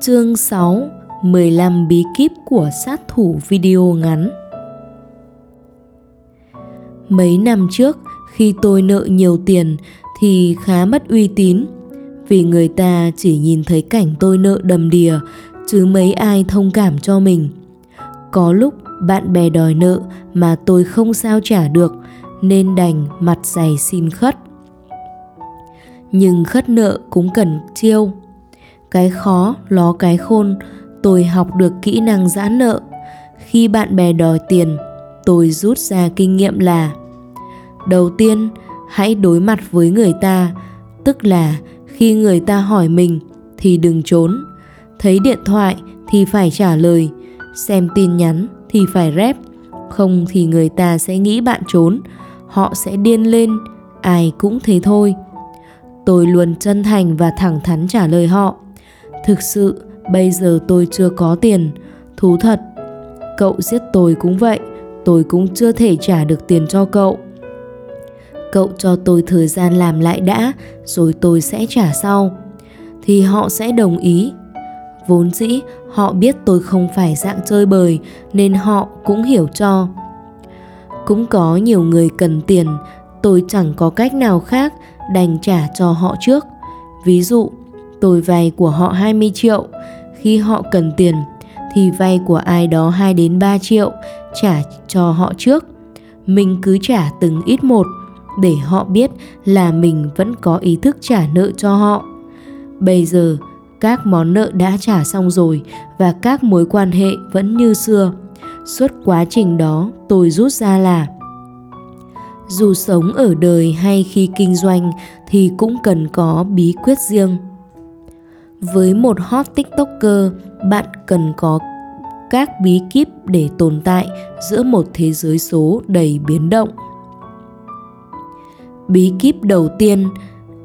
Chương 6 15 bí kíp của sát thủ video ngắn Mấy năm trước, khi tôi nợ nhiều tiền thì khá mất uy tín vì người ta chỉ nhìn thấy cảnh tôi nợ đầm đìa chứ mấy ai thông cảm cho mình. Có lúc bạn bè đòi nợ mà tôi không sao trả được nên đành mặt dày xin khất. Nhưng khất nợ cũng cần chiêu. Cái khó ló cái khôn, tôi học được kỹ năng giãn nợ. Khi bạn bè đòi tiền, tôi rút ra kinh nghiệm là đầu tiên hãy đối mặt với người ta tức là khi người ta hỏi mình thì đừng trốn. Thấy điện thoại thì phải trả lời xem tin nhắn thì phải rep không thì người ta sẽ nghĩ bạn trốn họ sẽ điên lên ai cũng thế thôi. Tôi luôn chân thành và thẳng thắn trả lời họ thực sự, bây giờ tôi chưa có tiền. Thú thật, cậu giết tôi cũng vậy, tôi cũng chưa thể trả được tiền cho cậu. Cậu cho tôi thời gian làm lại đã, rồi tôi sẽ trả sau. Thì họ sẽ đồng ý. Vốn dĩ, họ biết tôi không phải dạng chơi bời, nên họ cũng hiểu cho. Cũng có nhiều người cần tiền, tôi chẳng có cách nào khác đành trả cho họ trước. Ví dụ tôi vay của họ 20 triệu. Khi họ cần tiền, thì vay của ai đó 2 đến 3 triệu, trả cho họ trước. Mình cứ trả từng ít một, để họ biết là mình vẫn có ý thức trả nợ cho họ. Bây giờ, các món nợ đã trả xong rồi và các mối quan hệ vẫn như xưa. Suốt quá trình đó, tôi rút ra là, dù sống ở đời hay khi kinh doanh thì cũng cần có bí quyết riêng với một hot tiktoker, bạn cần có các bí kíp để tồn tại giữa một thế giới số đầy biến động. Bí kíp đầu tiên,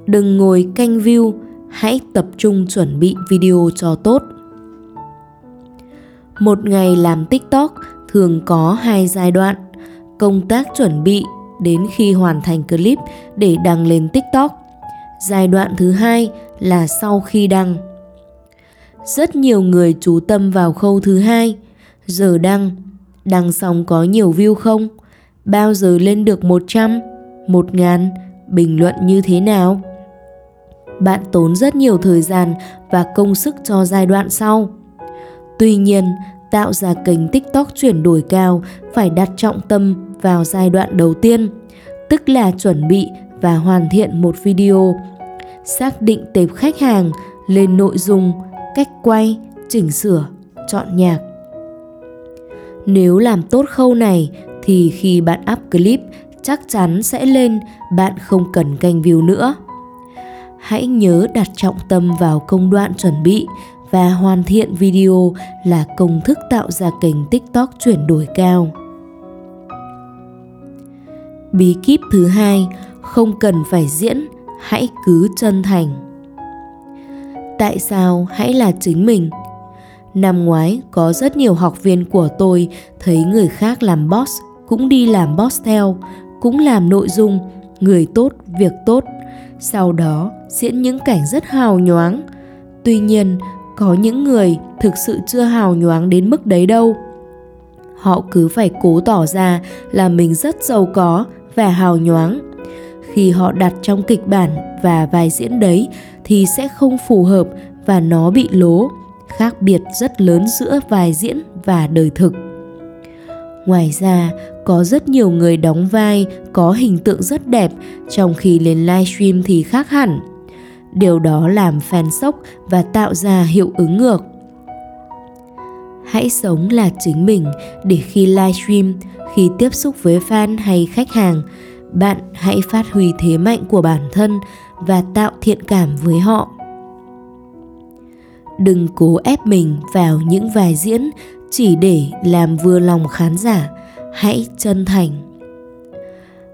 đừng ngồi canh view, hãy tập trung chuẩn bị video cho tốt. Một ngày làm tiktok thường có hai giai đoạn. Công tác chuẩn bị đến khi hoàn thành clip để đăng lên tiktok. Giai đoạn thứ hai là sau khi đăng rất nhiều người chú tâm vào khâu thứ hai. Giờ đăng đăng xong có nhiều view không? Bao giờ lên được 100 một ngàn? Bình luận như thế nào? Bạn tốn rất nhiều thời gian và công sức cho giai đoạn sau. Tuy nhiên, tạo ra kênh tiktok chuyển đổi cao phải đặt trọng tâm vào giai đoạn đầu tiên, tức là chuẩn bị và hoàn thiện một video, xác định tệp khách hàng lên nội dung cách quay chỉnh sửa chọn nhạc nếu làm tốt khâu này thì khi bạn up clip chắc chắn sẽ lên, bạn không cần canh view nữa. Hãy nhớ đặt trọng tâm vào công đoạn chuẩn bị và hoàn thiện video là công thức tạo ra kênh TikTok chuyển đổi cao. Bí kíp thứ hai, không cần phải diễn, hãy cứ chân thành. Tại sao hãy là chính mình? Năm ngoái, có rất nhiều học viên của tôi thấy người khác làm boss, cũng đi làm boss theo, cũng làm nội dung, người tốt, việc tốt. Sau đó, diễn những cảnh rất hào nhoáng. Tuy nhiên, có những người thực sự chưa hào nhoáng đến mức đấy đâu. Họ cứ phải cố tỏ ra là mình rất giàu có và hào nhoáng khi họ đặt trong kịch bản và vai diễn đấy thì sẽ không phù hợp và nó bị lố khác biệt rất lớn giữa vai diễn và đời thực ngoài ra có rất nhiều người đóng vai có hình tượng rất đẹp trong khi lên livestream thì khác hẳn. Điều đó làm fan sốc và tạo ra hiệu ứng ngược. Hãy sống là chính mình để khi livestream, khi tiếp xúc với fan hay khách hàng, bạn hãy phát huy thế mạnh của bản thân và tạo thiện cảm với họ. Đừng cố ép mình vào những vai diễn chỉ để làm vừa lòng khán giả. Hãy chân thành.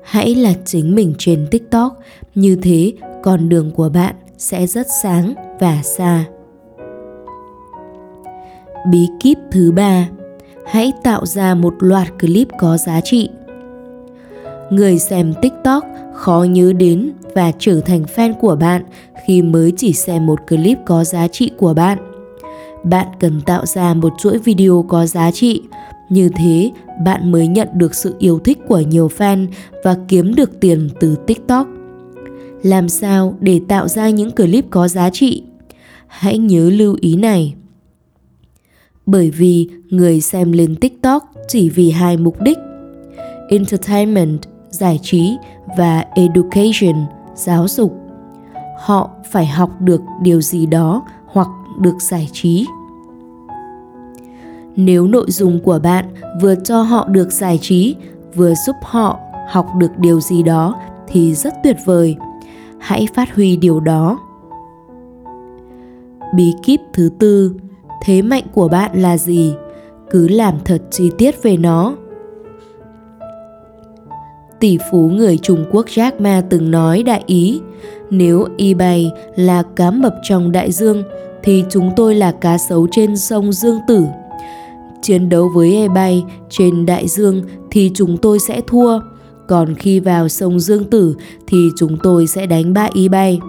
Hãy là chính mình trên tiktok. Như thế, con đường của bạn sẽ rất sáng và xa. Bí kíp thứ ba. Hãy tạo ra một loạt clip có giá trị người xem tiktok khó nhớ đến và trở thành fan của bạn khi mới chỉ xem một clip có giá trị của bạn bạn cần tạo ra một chuỗi video có giá trị. Như thế, bạn mới nhận được sự yêu thích của nhiều fan và kiếm được tiền từ TikTok. Làm sao để tạo ra những clip có giá trị? Hãy nhớ lưu ý này. Bởi vì người xem lên TikTok chỉ vì hai mục đích: entertainment, giải trí và education, giáo dục. Họ phải học được điều gì đó hoặc được giải trí. Nếu nội dung của bạn vừa cho họ được giải trí vừa giúp họ học được điều gì đó thì rất tuyệt vời. Hãy phát huy điều đó. Bí kíp thứ tư thế mạnh của bạn là gì? Cứ làm thật chi tiết về nó tỷ phú người Trung Quốc Jack Ma từng nói đại ý, nếu eBay là cá mập trong đại dương thì chúng tôi là cá sấu trên sông Dương Tử. Chiến đấu với eBay trên đại dương thì chúng tôi sẽ thua, còn khi vào sông Dương Tử thì chúng tôi sẽ đánh bại eBay.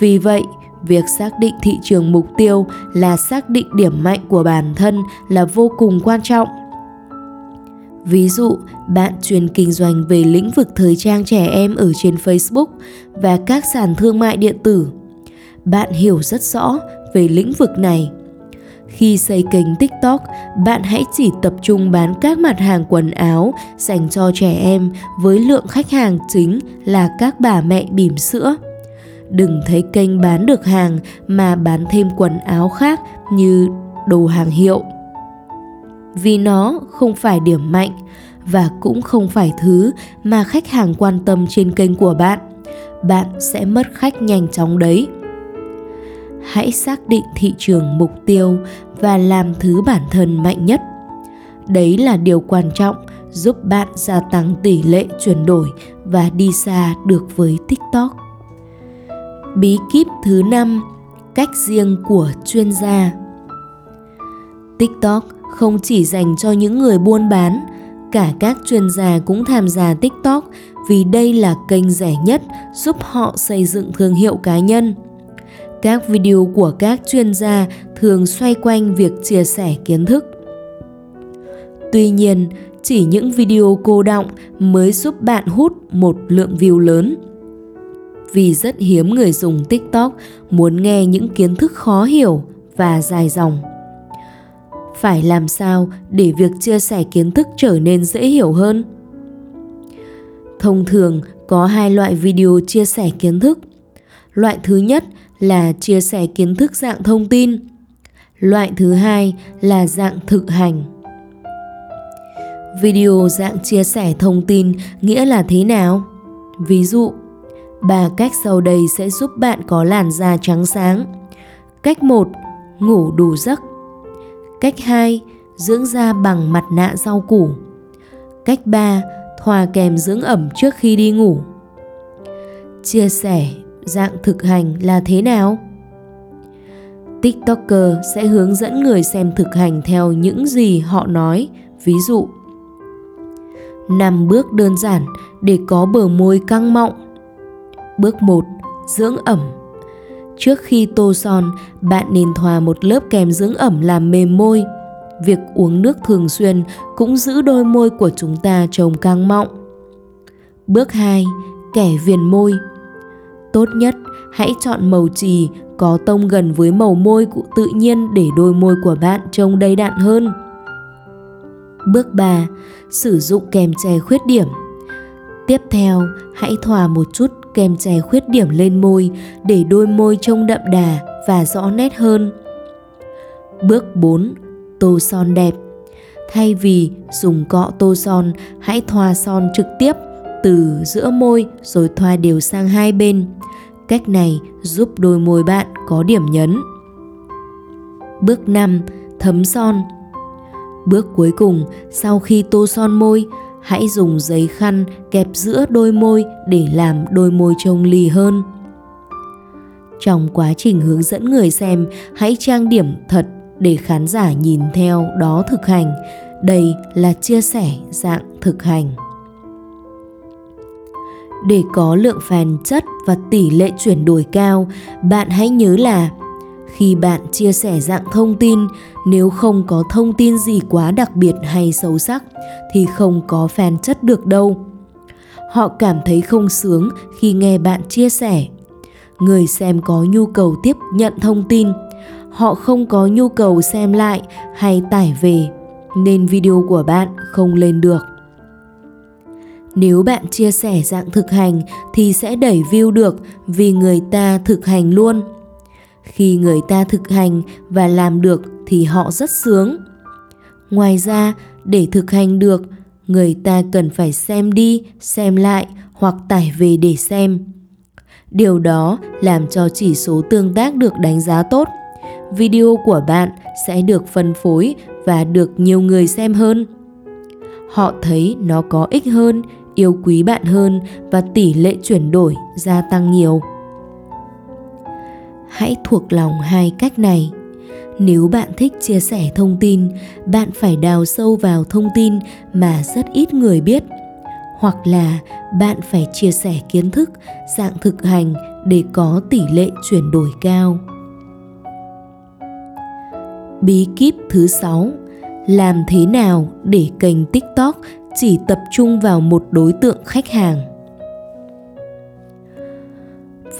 Vì vậy, việc xác định thị trường mục tiêu là xác định điểm mạnh của bản thân là vô cùng quan trọng Ví dụ, bạn chuyên kinh doanh về lĩnh vực thời trang trẻ em ở trên Facebook và các sàn thương mại điện tử. Bạn hiểu rất rõ về lĩnh vực này. Khi xây kênh TikTok, bạn hãy chỉ tập trung bán các mặt hàng quần áo dành cho trẻ em với lượng khách hàng chính là các bà mẹ bỉm sữa. Đừng thấy kênh bán được hàng mà bán thêm quần áo khác như đồ hàng hiệu vì nó không phải điểm mạnh và cũng không phải thứ mà khách hàng quan tâm trên kênh của bạn. Bạn sẽ mất khách nhanh chóng đấy. Hãy xác định thị trường mục tiêu và làm thứ bản thân mạnh nhất. Đấy là điều quan trọng giúp bạn gia tăng tỷ lệ chuyển đổi và đi xa được với tiktok. Bí kíp thứ năm, cách riêng của chuyên gia. Tiktok không chỉ dành cho những người buôn bán, cả các chuyên gia cũng tham gia TikTok vì đây là kênh rẻ nhất giúp họ xây dựng thương hiệu cá nhân. Các video của các chuyên gia thường xoay quanh việc chia sẻ kiến thức. Tuy nhiên, chỉ những video cô động mới giúp bạn hút một lượng view lớn. Vì rất hiếm người dùng TikTok muốn nghe những kiến thức khó hiểu và dài dòng phải làm sao để việc chia sẻ kiến thức trở nên dễ hiểu hơn? Thông thường, có hai loại video chia sẻ kiến thức. Loại thứ nhất là chia sẻ kiến thức dạng thông tin. Loại thứ hai là dạng thực hành. Video dạng chia sẻ thông tin nghĩa là thế nào? Ví dụ ba cách sau đây sẽ giúp bạn có làn da trắng sáng. Cách 1 ngủ đủ giấc. Cách 2. Dưỡng da bằng mặt nạ rau củ. Cách 3. Thoa kèm dưỡng ẩm trước khi đi ngủ. Chia sẻ dạng thực hành là thế nào? TikToker sẽ hướng dẫn người xem thực hành theo những gì họ nói, ví dụ 5 bước đơn giản để có bờ môi căng mọng. Bước 1. Dưỡng ẩm Trước khi tô son, bạn nên thoa một lớp kem dưỡng ẩm làm mềm môi. Việc uống nước thường xuyên cũng giữ đôi môi của chúng ta trông căng mọng. Bước 2. Kẻ viền môi Tốt nhất, hãy chọn màu trì có tông gần với màu môi của tự nhiên để đôi môi của bạn trông đầy đặn hơn. Bước 3. Sử dụng kèm che khuyết điểm. Tiếp theo, hãy thoa một chút kem che khuyết điểm lên môi để đôi môi trông đậm đà và rõ nét hơn. Bước 4. Tô son đẹp Thay vì dùng cọ tô son, hãy thoa son trực tiếp từ giữa môi rồi thoa đều sang hai bên. Cách này giúp đôi môi bạn có điểm nhấn. Bước 5. Thấm son Bước cuối cùng, sau khi tô son môi, hãy dùng giấy khăn kẹp giữa đôi môi để làm đôi môi trông lì hơn. Trong quá trình hướng dẫn người xem, hãy trang điểm thật để khán giả nhìn theo đó thực hành. Đây là chia sẻ dạng thực hành. Để có lượng fan chất và tỷ lệ chuyển đổi cao, bạn hãy nhớ là khi bạn chia sẻ dạng thông tin nếu không có thông tin gì quá đặc biệt hay sâu sắc, thì không có fan chất được đâu. Họ cảm thấy không sướng khi nghe bạn chia sẻ. Người xem có nhu cầu tiếp nhận thông tin. Họ không có nhu cầu xem lại hay tải về, nên video của bạn không lên được. Nếu bạn chia sẻ dạng thực hành thì sẽ đẩy view được vì người ta thực hành luôn khi người ta thực hành và làm được thì họ rất sướng. Ngoài ra, để thực hành được, người ta cần phải xem đi, xem lại hoặc tải về để xem. Điều đó làm cho chỉ số tương tác được đánh giá tốt. Video của bạn sẽ được phân phối và được nhiều người xem hơn. Họ thấy nó có ích hơn, yêu quý bạn hơn và tỷ lệ chuyển đổi gia tăng nhiều hãy thuộc lòng hai cách này. Nếu bạn thích chia sẻ thông tin, bạn phải đào sâu vào thông tin mà rất ít người biết. Hoặc là bạn phải chia sẻ kiến thức, dạng thực hành để có tỷ lệ chuyển đổi cao. Bí kíp thứ 6 làm thế nào để kênh tiktok chỉ tập trung vào một đối tượng khách hàng?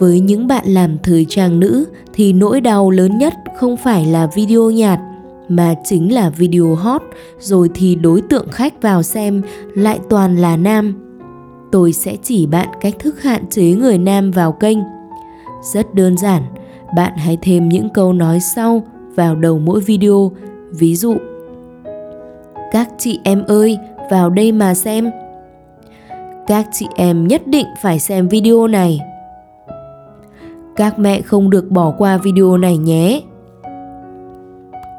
Với những bạn làm thời trang nữ thì nỗi đau lớn nhất không phải là video nhạt mà chính là video hot rồi thì đối tượng khách vào xem lại toàn là nam. Tôi sẽ chỉ bạn cách thức hạn chế người nam vào kênh. Rất đơn giản, bạn hãy thêm những câu nói sau vào đầu mỗi video, ví dụ Các chị em ơi, vào đây mà xem. Các chị em nhất định phải xem video này các mẹ không được bỏ qua video này nhé.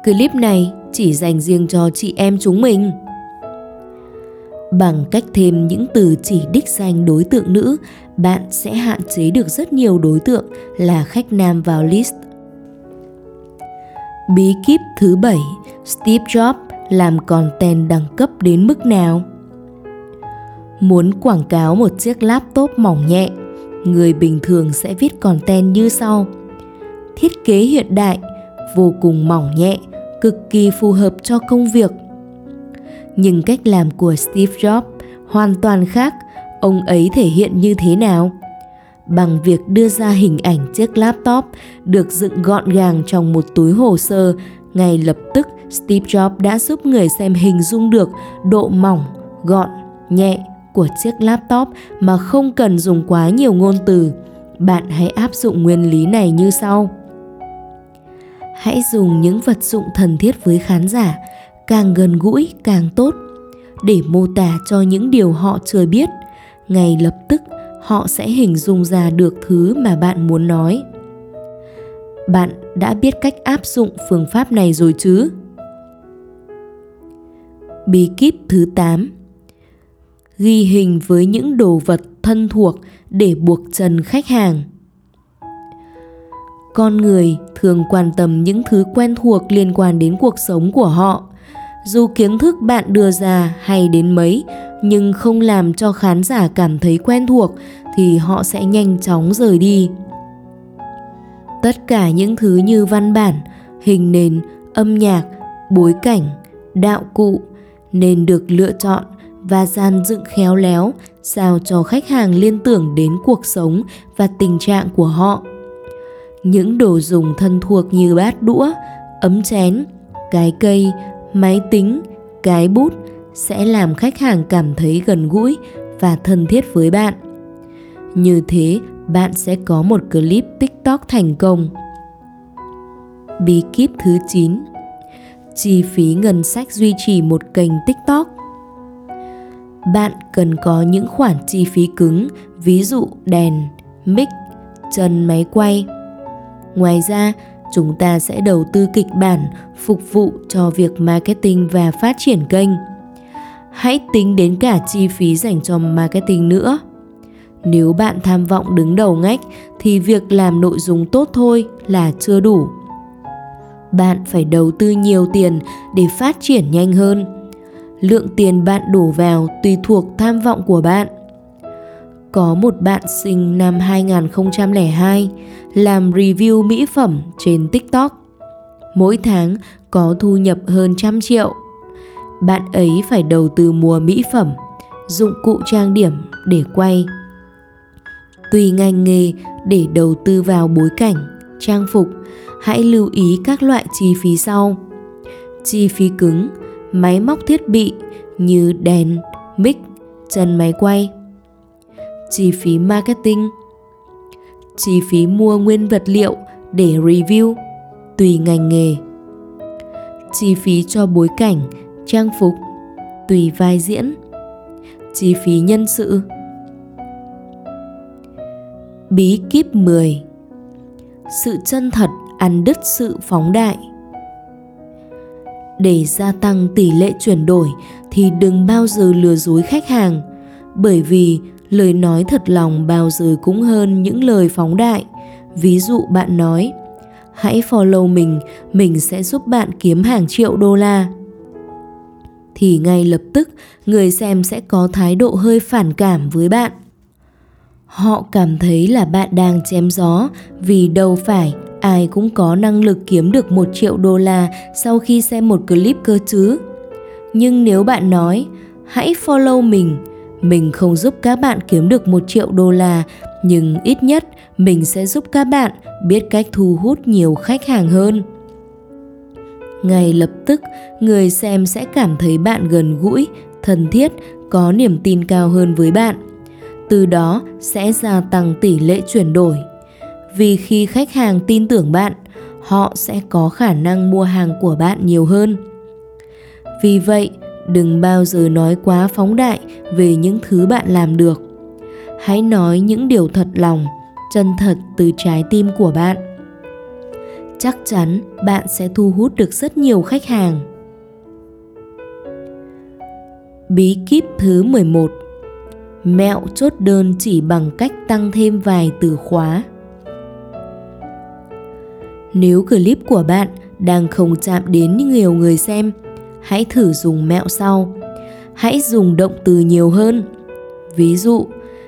Clip này chỉ dành riêng cho chị em chúng mình. Bằng cách thêm những từ chỉ đích danh đối tượng nữ, bạn sẽ hạn chế được rất nhiều đối tượng là khách nam vào list. Bí kíp thứ 7, Steve Jobs làm content đẳng cấp đến mức nào? Muốn quảng cáo một chiếc laptop mỏng nhẹ người bình thường sẽ viết content như sau. Thiết kế hiện đại, vô cùng mỏng nhẹ, cực kỳ phù hợp cho công việc. Nhưng cách làm của steve jobs hoàn toàn khác, ông ấy thể hiện như thế nào? Bằng việc đưa ra hình ảnh chiếc laptop được dựng gọn gàng trong một túi hồ sơ, ngay lập tức steve jobs đã giúp người xem hình dung được độ mỏng, gọn, nhẹ của chiếc laptop mà không cần dùng quá nhiều ngôn từ. Bạn hãy áp dụng nguyên lý này như sau. Hãy dùng những vật dụng thân thiết với khán giả, càng gần gũi, càng tốt. Để mô tả cho những điều họ chưa biết, ngay lập tức họ sẽ hình dung ra được thứ mà bạn muốn nói. Bạn đã biết cách áp dụng phương pháp này rồi chứ? Bí kíp thứ 8 ghi hình với những đồ vật thân thuộc để buộc chân khách hàng. Con người thường quan tâm những thứ quen thuộc liên quan đến cuộc sống của họ. Dù kiến thức bạn đưa ra hay đến mấy, nhưng không làm cho khán giả cảm thấy quen thuộc thì họ sẽ nhanh chóng rời đi. Tất cả những thứ như văn bản, hình nền, âm nhạc, bối cảnh, đạo cụ nên được lựa chọn và gian dựng khéo léo sao cho khách hàng liên tưởng đến cuộc sống và tình trạng của họ. Những đồ dùng thân thuộc như bát đũa, ấm chén, cái cây, máy tính, cái bút sẽ làm khách hàng cảm thấy gần gũi và thân thiết với bạn. Như thế, bạn sẽ có một clip TikTok thành công. Bí kíp thứ 9 Chi phí ngân sách duy trì một kênh TikTok bạn cần có những khoản chi phí cứng, ví dụ đèn, mic, chân máy quay. Ngoài ra, chúng ta sẽ đầu tư kịch bản phục vụ cho việc marketing và phát triển kênh. Hãy tính đến cả chi phí dành cho marketing nữa. Nếu bạn tham vọng đứng đầu ngách thì việc làm nội dung tốt thôi là chưa đủ. Bạn phải đầu tư nhiều tiền để phát triển nhanh hơn lượng tiền bạn đổ vào tùy thuộc tham vọng của bạn có một bạn sinh năm 2002 làm review mỹ phẩm trên TikTok. Mỗi tháng có thu nhập hơn trăm triệu. Bạn ấy phải đầu tư mua mỹ phẩm, dụng cụ trang điểm để quay. Tùy ngành nghề để đầu tư vào bối cảnh, trang phục, hãy lưu ý các loại chi phí sau. Chi phí cứng, máy móc thiết bị như đèn, mic, chân máy quay. Chi phí marketing, chi phí mua nguyên vật liệu để review tùy ngành nghề. Chi phí cho bối cảnh, trang phục tùy vai diễn. Chi phí nhân sự. Bí kíp 10 Sự chân thật ăn đứt sự phóng đại để gia tăng tỷ lệ chuyển đổi thì đừng bao giờ lừa dối khách hàng. Bởi vì lời nói thật lòng bao giờ cũng hơn những lời phóng đại. Ví dụ bạn nói, hãy follow mình mình sẽ giúp bạn kiếm hàng triệu đô la. Thì ngay lập tức, người xem sẽ có thái độ hơi phản cảm với bạn. Họ cảm thấy là bạn đang chém gió vì đâu phải ai cũng có năng lực kiếm được một triệu đô la sau khi xem một clip cơ chứ. Nhưng nếu bạn nói, hãy follow mình, mình không giúp các bạn kiếm được một triệu đô la, nhưng ít nhất mình sẽ giúp các bạn biết cách thu hút nhiều khách hàng hơn. Ngay lập tức, người xem sẽ cảm thấy bạn gần gũi, thân thiết, có niềm tin cao hơn với bạn. Từ đó sẽ gia tăng tỷ lệ chuyển đổi vì khi khách hàng tin tưởng bạn, họ sẽ có khả năng mua hàng của bạn nhiều hơn. Vì vậy, đừng bao giờ nói quá phóng đại về những thứ bạn làm được. Hãy nói những điều thật lòng, chân thật từ trái tim của bạn. Chắc chắn bạn sẽ thu hút được rất nhiều khách hàng. Bí kíp thứ 11 Mẹo chốt đơn chỉ bằng cách tăng thêm vài từ khóa nếu clip của bạn đang không chạm đến nhiều người xem, hãy thử dùng mẹo sau. Hãy dùng động từ nhiều hơn. Ví dụ,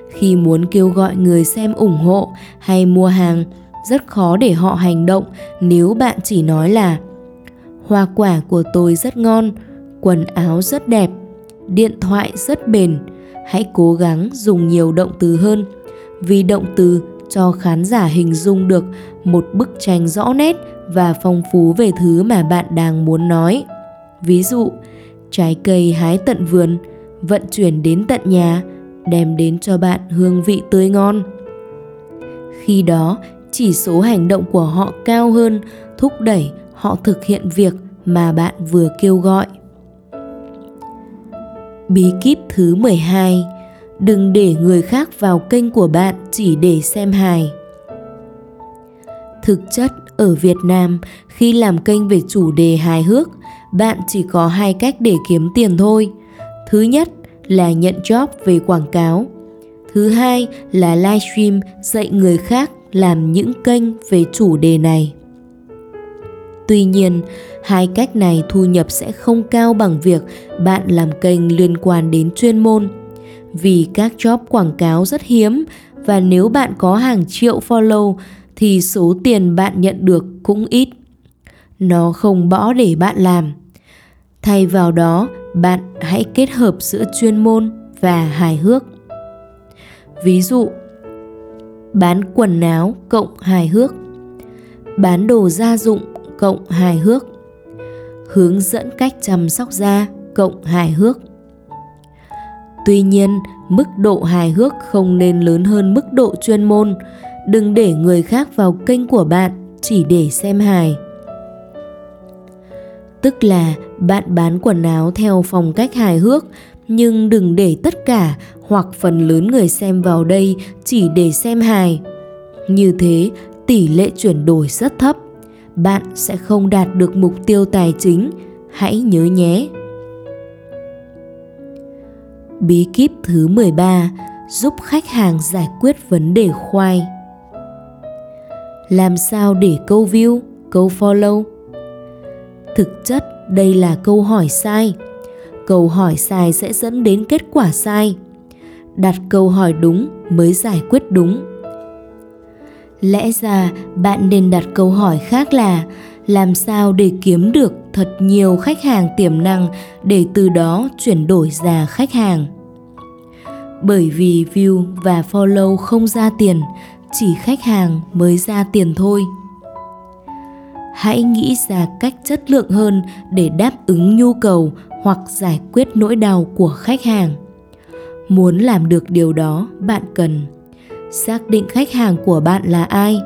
khi muốn kêu gọi người xem ủng hộ hay mua hàng, rất khó để họ hành động nếu bạn chỉ nói là hoa quả của tôi rất ngon, quần áo rất đẹp, điện thoại rất bền. Hãy cố gắng dùng nhiều động từ hơn vì động từ cho khán giả hình dung được một bức tranh rõ nét và phong phú về thứ mà bạn đang muốn nói. Ví dụ, trái cây hái tận vườn, vận chuyển đến tận nhà, đem đến cho bạn hương vị tươi ngon. Khi đó, chỉ số hành động của họ cao hơn, thúc đẩy họ thực hiện việc mà bạn vừa kêu gọi. Bí kíp thứ 12 đừng để người khác vào kênh của bạn chỉ để xem hài. Thực chất, ở việt nam, khi làm kênh về chủ đề hài hước, bạn chỉ có hai cách để kiếm tiền thôi. Thứ nhất là nhận job về quảng cáo. Thứ hai là livestream dạy người khác làm những kênh về chủ đề này. Tuy nhiên, hai cách này thu nhập sẽ không cao bằng việc bạn làm kênh liên quan đến chuyên môn vì các job quảng cáo rất hiếm và nếu bạn có hàng triệu follow thì số tiền bạn nhận được cũng ít. Nó không bỏ để bạn làm. Thay vào đó, bạn hãy kết hợp giữa chuyên môn và hài hước. Ví dụ, bán quần áo cộng hài hước, bán đồ gia dụng cộng hài hước, hướng dẫn cách chăm sóc da cộng hài hước Tuy nhiên, mức độ hài hước không nên lớn hơn mức độ chuyên môn. Đừng để người khác vào kênh của bạn chỉ để xem hài. Tức là bạn bán quần áo theo phong cách hài hước nhưng đừng để tất cả hoặc phần lớn người xem vào đây chỉ để xem hài. Như thế, tỷ lệ chuyển đổi rất thấp. Bạn sẽ không đạt được mục tiêu tài chính. Hãy nhớ nhé. Bí kíp thứ 13 giúp khách hàng giải quyết vấn đề khoai. Làm sao để câu view, câu follow? Thực chất đây là câu hỏi sai. Câu hỏi sai sẽ dẫn đến kết quả sai. đặt câu hỏi đúng mới giải quyết đúng lẽ ra bạn nên đặt câu hỏi khác là làm sao để kiếm được thật nhiều khách hàng tiềm năng để từ đó chuyển đổi ra khách hàng. Bởi vì view và follow không ra tiền, chỉ khách hàng mới ra tiền thôi. Hãy nghĩ ra cách chất lượng hơn để đáp ứng nhu cầu hoặc giải quyết nỗi đau của khách hàng. Muốn làm được điều đó, bạn cần xác định khách hàng của bạn là ai,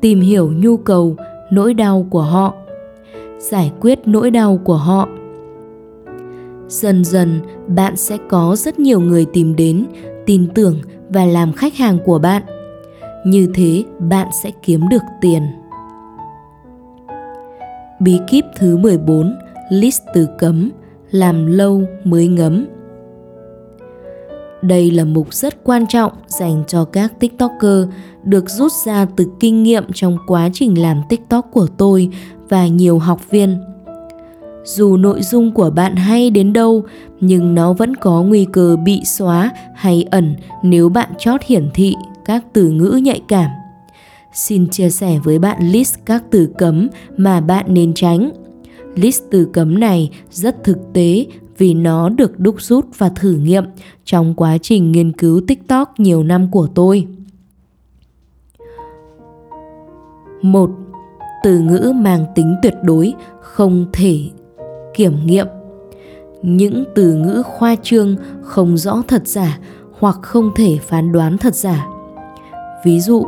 tìm hiểu nhu cầu, nỗi đau của họ giải quyết nỗi đau của họ. Dần dần, bạn sẽ có rất nhiều người tìm đến, tin tưởng và làm khách hàng của bạn. Như thế, bạn sẽ kiếm được tiền. Bí kíp thứ 14 list từ cấm, làm lâu mới ngấm đây là mục rất quan trọng dành cho các tiktoker được rút ra từ kinh nghiệm trong quá trình làm tiktok của tôi và nhiều học viên. Dù nội dung của bạn hay đến đâu, nhưng nó vẫn có nguy cơ bị xóa hay ẩn nếu bạn chót hiển thị các từ ngữ nhạy cảm. Xin chia sẻ với bạn list các từ cấm mà bạn nên tránh. List từ cấm này rất thực tế vì nó được đúc rút và thử nghiệm trong quá trình nghiên cứu TikTok nhiều năm của tôi. một Từ ngữ mang tính tuyệt đối, không thể kiểm nghiệm. Những từ ngữ khoa trương không rõ thật giả hoặc không thể phán đoán thật giả. Ví dụ,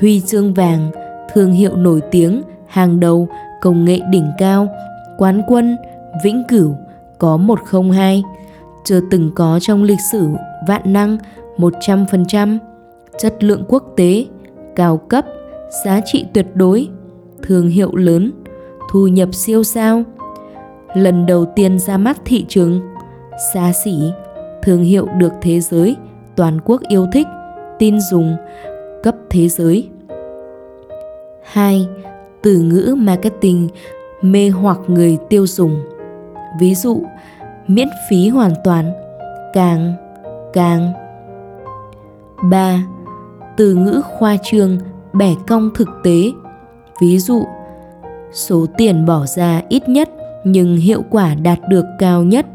huy chương vàng, thương hiệu nổi tiếng, hàng đầu, công nghệ đỉnh cao, quán quân, vĩnh cửu, có 102, chưa từng có trong lịch sử vạn năng 100%, chất lượng quốc tế, cao cấp, giá trị tuyệt đối, thương hiệu lớn, thu nhập siêu sao, lần đầu tiên ra mắt thị trường, xa xỉ, thương hiệu được thế giới, toàn quốc yêu thích, tin dùng, cấp thế giới. 2. Từ ngữ marketing mê hoặc người tiêu dùng. Ví dụ, miễn phí hoàn toàn, càng, càng. 3. Từ ngữ khoa trương bẻ cong thực tế. Ví dụ, số tiền bỏ ra ít nhất nhưng hiệu quả đạt được cao nhất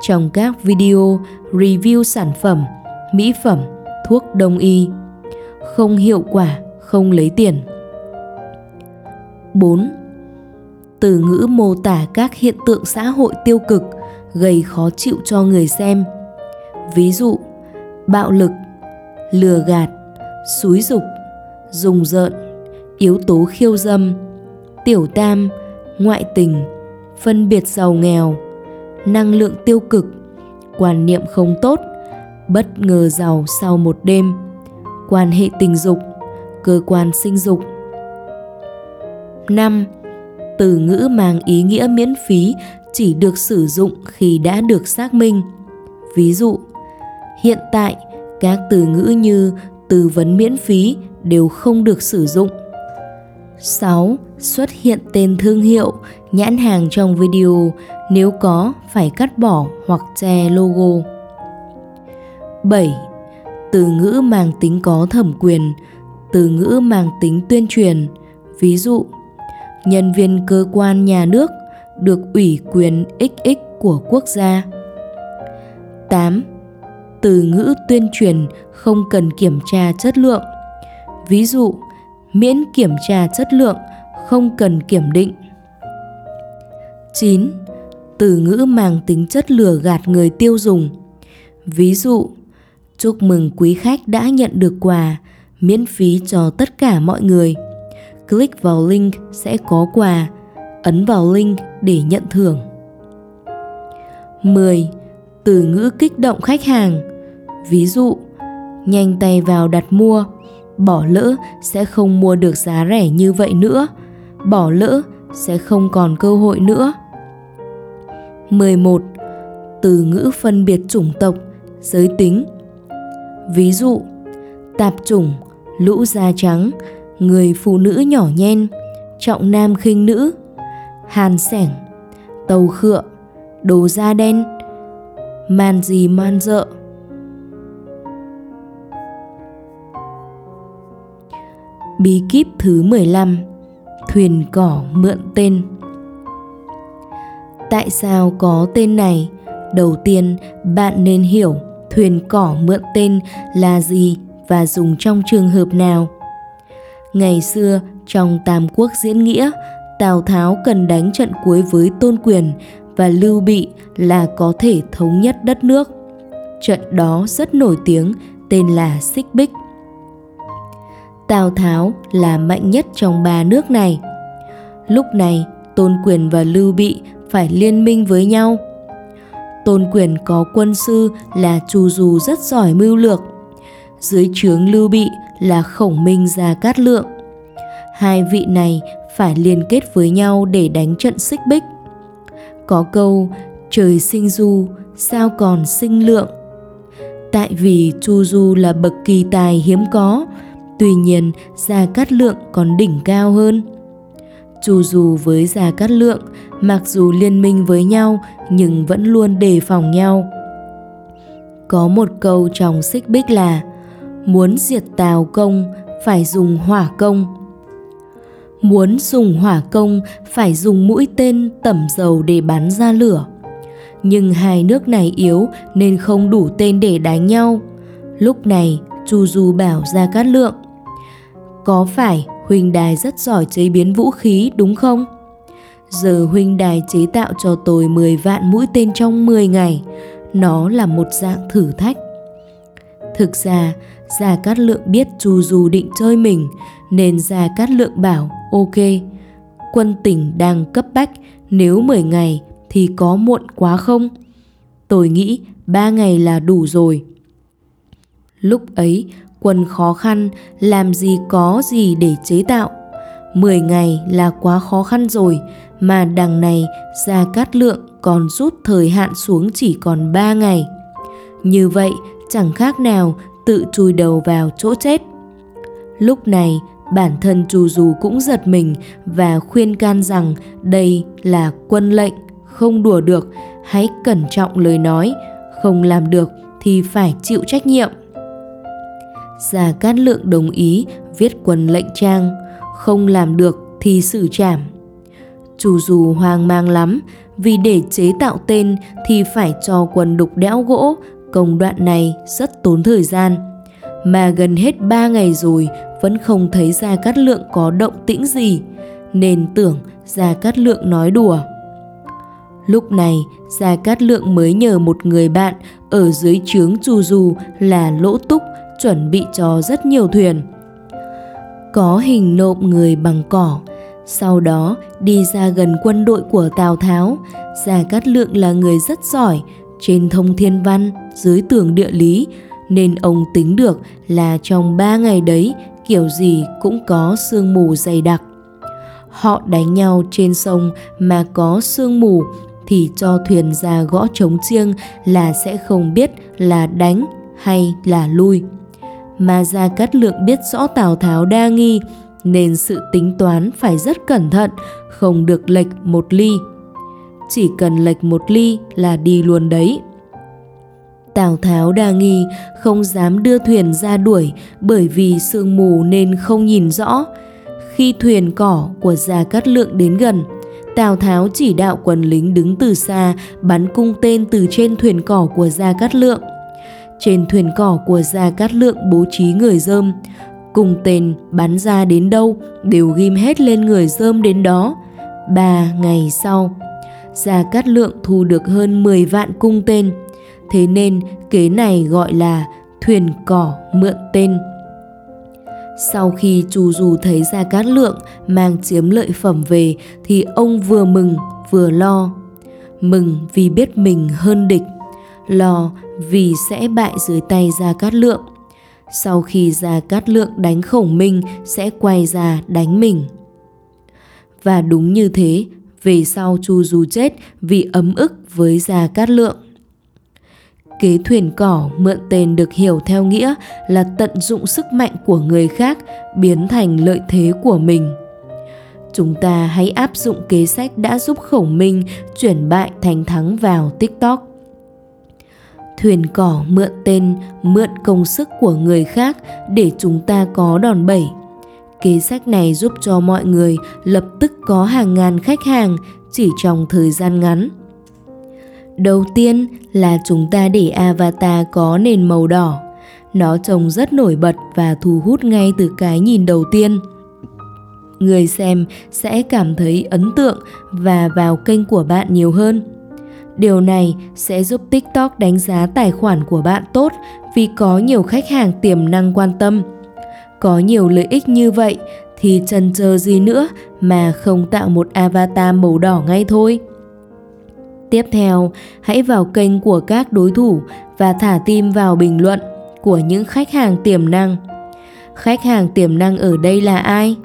trong các video review sản phẩm, mỹ phẩm, thuốc đông y. Không hiệu quả, không lấy tiền. 4. Từ ngữ mô tả các hiện tượng xã hội tiêu cực gây khó chịu cho người xem. Ví dụ, bạo lực, lừa gạt, xúi dục, dùng rợn, yếu tố khiêu dâm, tiểu tam, ngoại tình, phân biệt giàu nghèo, năng lượng tiêu cực, quan niệm không tốt, bất ngờ giàu sau một đêm, quan hệ tình dục, cơ quan sinh dục. 5. Từ ngữ mang ý nghĩa miễn phí chỉ được sử dụng khi đã được xác minh. Ví dụ, hiện tại các từ ngữ như tư vấn miễn phí đều không được sử dụng. 6. Xuất hiện tên thương hiệu, nhãn hàng trong video, nếu có phải cắt bỏ hoặc che logo. 7. Từ ngữ mang tính có thẩm quyền, từ ngữ mang tính tuyên truyền, ví dụ nhân viên cơ quan nhà nước được ủy quyền XX của quốc gia. 8. Từ ngữ tuyên truyền không cần kiểm tra chất lượng. Ví dụ, miễn kiểm tra chất lượng, không cần kiểm định. 9. Từ ngữ mang tính chất lừa gạt người tiêu dùng. Ví dụ, chúc mừng quý khách đã nhận được quà miễn phí cho tất cả mọi người. Click vào link sẽ có quà, ấn vào link để nhận thưởng. 10. Từ ngữ kích động khách hàng. Ví dụ, nhanh tay vào đặt mua, bỏ lỡ sẽ không mua được giá rẻ như vậy nữa, bỏ lỡ sẽ không còn cơ hội nữa. 11. Từ ngữ phân biệt chủng tộc, giới tính. Ví dụ, tạp chủng, lũ da trắng, người phụ nữ nhỏ nhen, trọng nam khinh nữ, hàn sẻng, tàu khựa, đồ da đen, màn gì man dợ. Bí kíp thứ 15 Thuyền cỏ mượn tên Tại sao có tên này? Đầu tiên, bạn nên hiểu thuyền cỏ mượn tên là gì và dùng trong trường hợp nào Ngày xưa, trong Tam Quốc diễn nghĩa, Tào Tháo cần đánh trận cuối với Tôn Quyền và Lưu Bị là có thể thống nhất đất nước. Trận đó rất nổi tiếng, tên là Xích Bích. Tào Tháo là mạnh nhất trong ba nước này. Lúc này, Tôn Quyền và Lưu Bị phải liên minh với nhau. Tôn Quyền có quân sư là Chu Du rất giỏi mưu lược. Dưới trướng Lưu Bị là Khổng Minh Gia Cát Lượng. Hai vị này phải liên kết với nhau để đánh trận xích bích. Có câu trời sinh du, sao còn sinh lượng. Tại vì Chu Du là bậc kỳ tài hiếm có, tuy nhiên Gia Cát Lượng còn đỉnh cao hơn. Chu Du với Gia Cát Lượng mặc dù liên minh với nhau nhưng vẫn luôn đề phòng nhau. Có một câu trong xích bích là Muốn diệt tào công phải dùng hỏa công. Muốn dùng hỏa công phải dùng mũi tên tẩm dầu để bắn ra lửa. Nhưng hai nước này yếu nên không đủ tên để đánh nhau. Lúc này Chu Du bảo ra cát lượng Có phải huynh đài rất giỏi chế biến vũ khí đúng không? Giờ huynh đài chế tạo cho tôi 10 vạn mũi tên trong 10 ngày. Nó là một dạng thử thách. Thực ra, Gia Cát Lượng biết Chu Du định chơi mình, nên Gia Cát Lượng bảo ok, quân tỉnh đang cấp bách, nếu 10 ngày thì có muộn quá không? Tôi nghĩ 3 ngày là đủ rồi. Lúc ấy, quân khó khăn, làm gì có gì để chế tạo. 10 ngày là quá khó khăn rồi, mà đằng này Gia Cát Lượng còn rút thời hạn xuống chỉ còn 3 ngày. Như vậy chẳng khác nào tự chui đầu vào chỗ chết. Lúc này, bản thân Chu Du cũng giật mình và khuyên can rằng đây là quân lệnh, không đùa được, hãy cẩn trọng lời nói, không làm được thì phải chịu trách nhiệm. Gia Cát Lượng đồng ý viết quân lệnh trang, không làm được thì xử trảm. Chu Du hoang mang lắm vì để chế tạo tên thì phải cho quân đục đẽo gỗ, công đoạn này rất tốn thời gian. Mà gần hết 3 ngày rồi vẫn không thấy Gia Cát Lượng có động tĩnh gì, nên tưởng Gia Cát Lượng nói đùa. Lúc này, Gia Cát Lượng mới nhờ một người bạn ở dưới trướng Chu Du là Lỗ Túc chuẩn bị cho rất nhiều thuyền. Có hình nộm người bằng cỏ, sau đó đi ra gần quân đội của Tào Tháo, Gia Cát Lượng là người rất giỏi, trên thông thiên văn, dưới tường địa lý, nên ông tính được là trong ba ngày đấy kiểu gì cũng có sương mù dày đặc. Họ đánh nhau trên sông mà có sương mù thì cho thuyền ra gõ trống chiêng là sẽ không biết là đánh hay là lui. Mà Gia Cát Lượng biết rõ Tào Tháo đa nghi nên sự tính toán phải rất cẩn thận, không được lệch một ly. Chỉ cần lệch một ly là đi luôn đấy. Tào Tháo đa nghi, không dám đưa thuyền ra đuổi bởi vì sương mù nên không nhìn rõ. Khi thuyền cỏ của Gia Cát Lượng đến gần, Tào Tháo chỉ đạo quân lính đứng từ xa bắn cung tên từ trên thuyền cỏ của Gia Cát Lượng. Trên thuyền cỏ của Gia Cát Lượng bố trí người dơm, Cung tên bắn ra đến đâu đều ghim hết lên người dơm đến đó. Ba ngày sau, Gia Cát Lượng thu được hơn 10 vạn cung tên. Thế nên kế này gọi là thuyền cỏ mượn tên. Sau khi Chu Du thấy Gia Cát Lượng mang chiếm lợi phẩm về thì ông vừa mừng vừa lo. Mừng vì biết mình hơn địch, lo vì sẽ bại dưới tay Gia Cát Lượng sau khi Gia Cát Lượng đánh khổng minh sẽ quay ra đánh mình. Và đúng như thế, về sau Chu Du chết vì ấm ức với Gia Cát Lượng. Kế thuyền cỏ mượn tên được hiểu theo nghĩa là tận dụng sức mạnh của người khác biến thành lợi thế của mình. Chúng ta hãy áp dụng kế sách đã giúp khổng minh chuyển bại thành thắng vào TikTok thuyền cỏ mượn tên, mượn công sức của người khác để chúng ta có đòn bẩy. Kế sách này giúp cho mọi người lập tức có hàng ngàn khách hàng chỉ trong thời gian ngắn. Đầu tiên là chúng ta để avatar có nền màu đỏ. Nó trông rất nổi bật và thu hút ngay từ cái nhìn đầu tiên. Người xem sẽ cảm thấy ấn tượng và vào kênh của bạn nhiều hơn. Điều này sẽ giúp TikTok đánh giá tài khoản của bạn tốt vì có nhiều khách hàng tiềm năng quan tâm. Có nhiều lợi ích như vậy thì chần chờ gì nữa mà không tạo một avatar màu đỏ ngay thôi. Tiếp theo, hãy vào kênh của các đối thủ và thả tim vào bình luận của những khách hàng tiềm năng. Khách hàng tiềm năng ở đây là ai?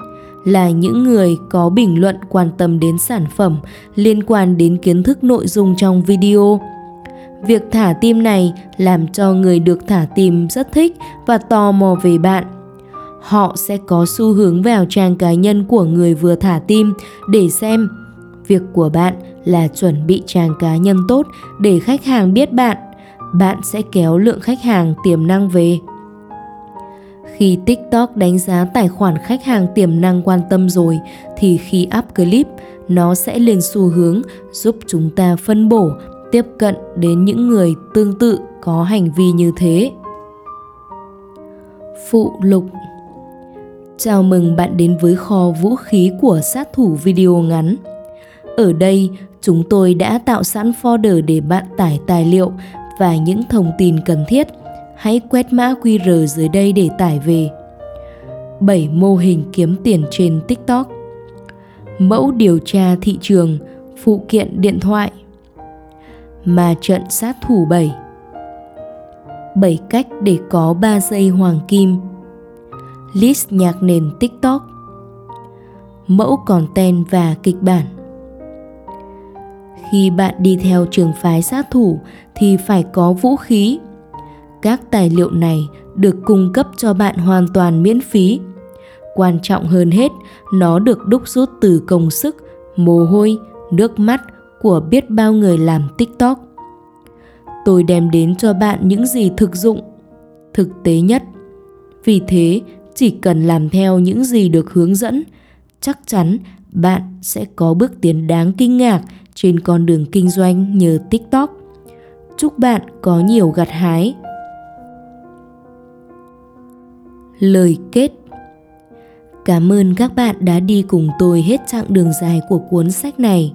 Là những người có bình luận quan tâm đến sản phẩm liên quan đến kiến thức nội dung trong video. Việc thả tim này làm cho người được thả tim rất thích và tò mò về bạn. Họ sẽ có xu hướng vào trang cá nhân của người vừa thả tim để xem. Việc của bạn là chuẩn bị trang cá nhân tốt để khách hàng biết bạn. Bạn sẽ kéo lượng khách hàng tiềm năng về. Khi tiktok đánh giá tài khoản khách hàng tiềm năng quan tâm rồi, thì khi up clip, nó sẽ lên xu hướng giúp chúng ta phân bổ, tiếp cận đến những người tương tự có hành vi như thế. Phụ lục Chào mừng bạn đến với kho vũ khí của sát thủ video ngắn. Ở đây, chúng tôi đã tạo sẵn folder để bạn tải tài liệu và những thông tin cần thiết. Hãy quét mã QR dưới đây để tải về. 7 mô hình kiếm tiền trên TikTok. Mẫu điều tra thị trường, phụ kiện điện thoại. Mà trận sát thủ 7. 7 cách để có 3 giây hoàng kim. List nhạc nền TikTok. Mẫu content và kịch bản. Khi bạn đi theo trường phái sát thủ thì phải có vũ khí. Các tài liệu này được cung cấp cho bạn hoàn toàn miễn phí. Quan trọng hơn hết, nó được đúc rút từ công sức, mồ hôi, nước mắt của biết bao người làm tiktok. Tôi đem đến cho bạn những gì thực dụng, thực tế nhất. Vì thế chỉ cần làm theo những gì được hướng dẫn chắc chắn bạn sẽ có bước tiến đáng kinh ngạc trên con đường kinh doanh nhờ TikTok. Chúc bạn có nhiều gặt hái. Lời kết Cảm ơn các bạn đã đi cùng tôi hết chặng đường dài của cuốn sách này.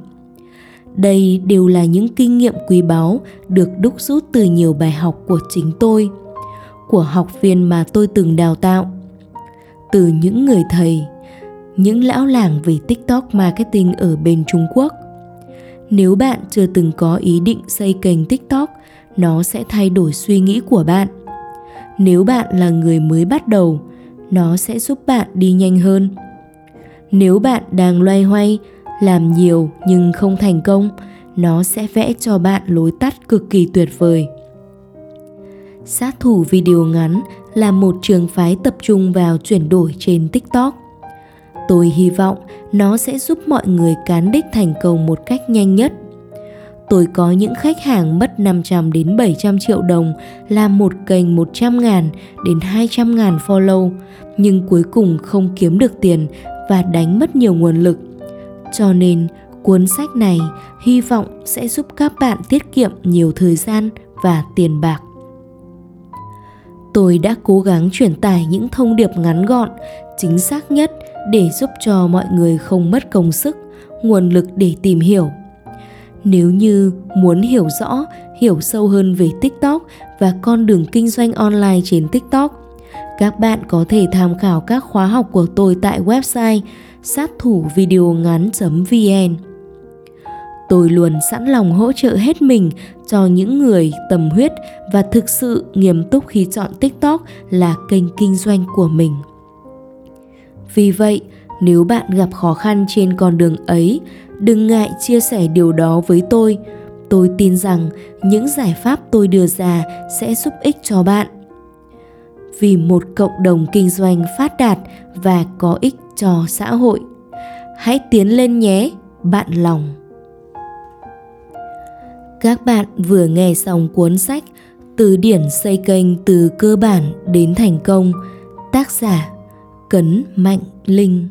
Đây đều là những kinh nghiệm quý báu được đúc rút từ nhiều bài học của chính tôi, của học viên mà tôi từng đào tạo, từ những người thầy, những lão làng về TikTok marketing ở bên Trung Quốc. Nếu bạn chưa từng có ý định xây kênh tiktok nó sẽ thay đổi suy nghĩ của bạn. Nếu bạn là người mới bắt đầu nó sẽ giúp bạn đi nhanh hơn. Nếu bạn đang loay hoay làm nhiều nhưng không thành công nó sẽ vẽ cho bạn lối tắt cực kỳ tuyệt vời. Sát thủ video ngắn là một trường phái tập trung vào chuyển đổi trên tiktok Tôi hy vọng nó sẽ giúp mọi người cán đích thành công một cách nhanh nhất. Tôi có những khách hàng mất 500 đến 700 triệu đồng làm một kênh 100 ngàn đến 200 ngàn follow, nhưng cuối cùng không kiếm được tiền và đánh mất nhiều nguồn lực. Cho nên, cuốn sách này hy vọng sẽ giúp các bạn tiết kiệm nhiều thời gian và tiền bạc. Tôi đã cố gắng truyền tải những thông điệp ngắn gọn, chính xác nhất để giúp cho mọi người không mất công sức nguồn lực để tìm hiểu. Nếu như muốn hiểu rõ hiểu sâu hơn về tiktok và con đường kinh doanh online trên tiktok các bạn có thể tham khảo các khóa học của tôi tại website sát thủ video ngắn vn tôi luôn sẵn lòng hỗ trợ hết mình cho những người tâm huyết và thực sự nghiêm túc khi chọn tiktok là kênh kinh doanh của mình vì vậy, nếu bạn gặp khó khăn trên con đường ấy, đừng ngại chia sẻ điều đó với tôi. Tôi tin rằng những giải pháp tôi đưa ra sẽ giúp ích cho bạn. Vì một cộng đồng kinh doanh phát đạt và có ích cho xã hội. Hãy tiến lên nhé, bạn lòng. Các bạn vừa nghe xong cuốn sách Từ điển xây kênh từ cơ bản đến thành công, tác giả Cấn Mạnh Linh.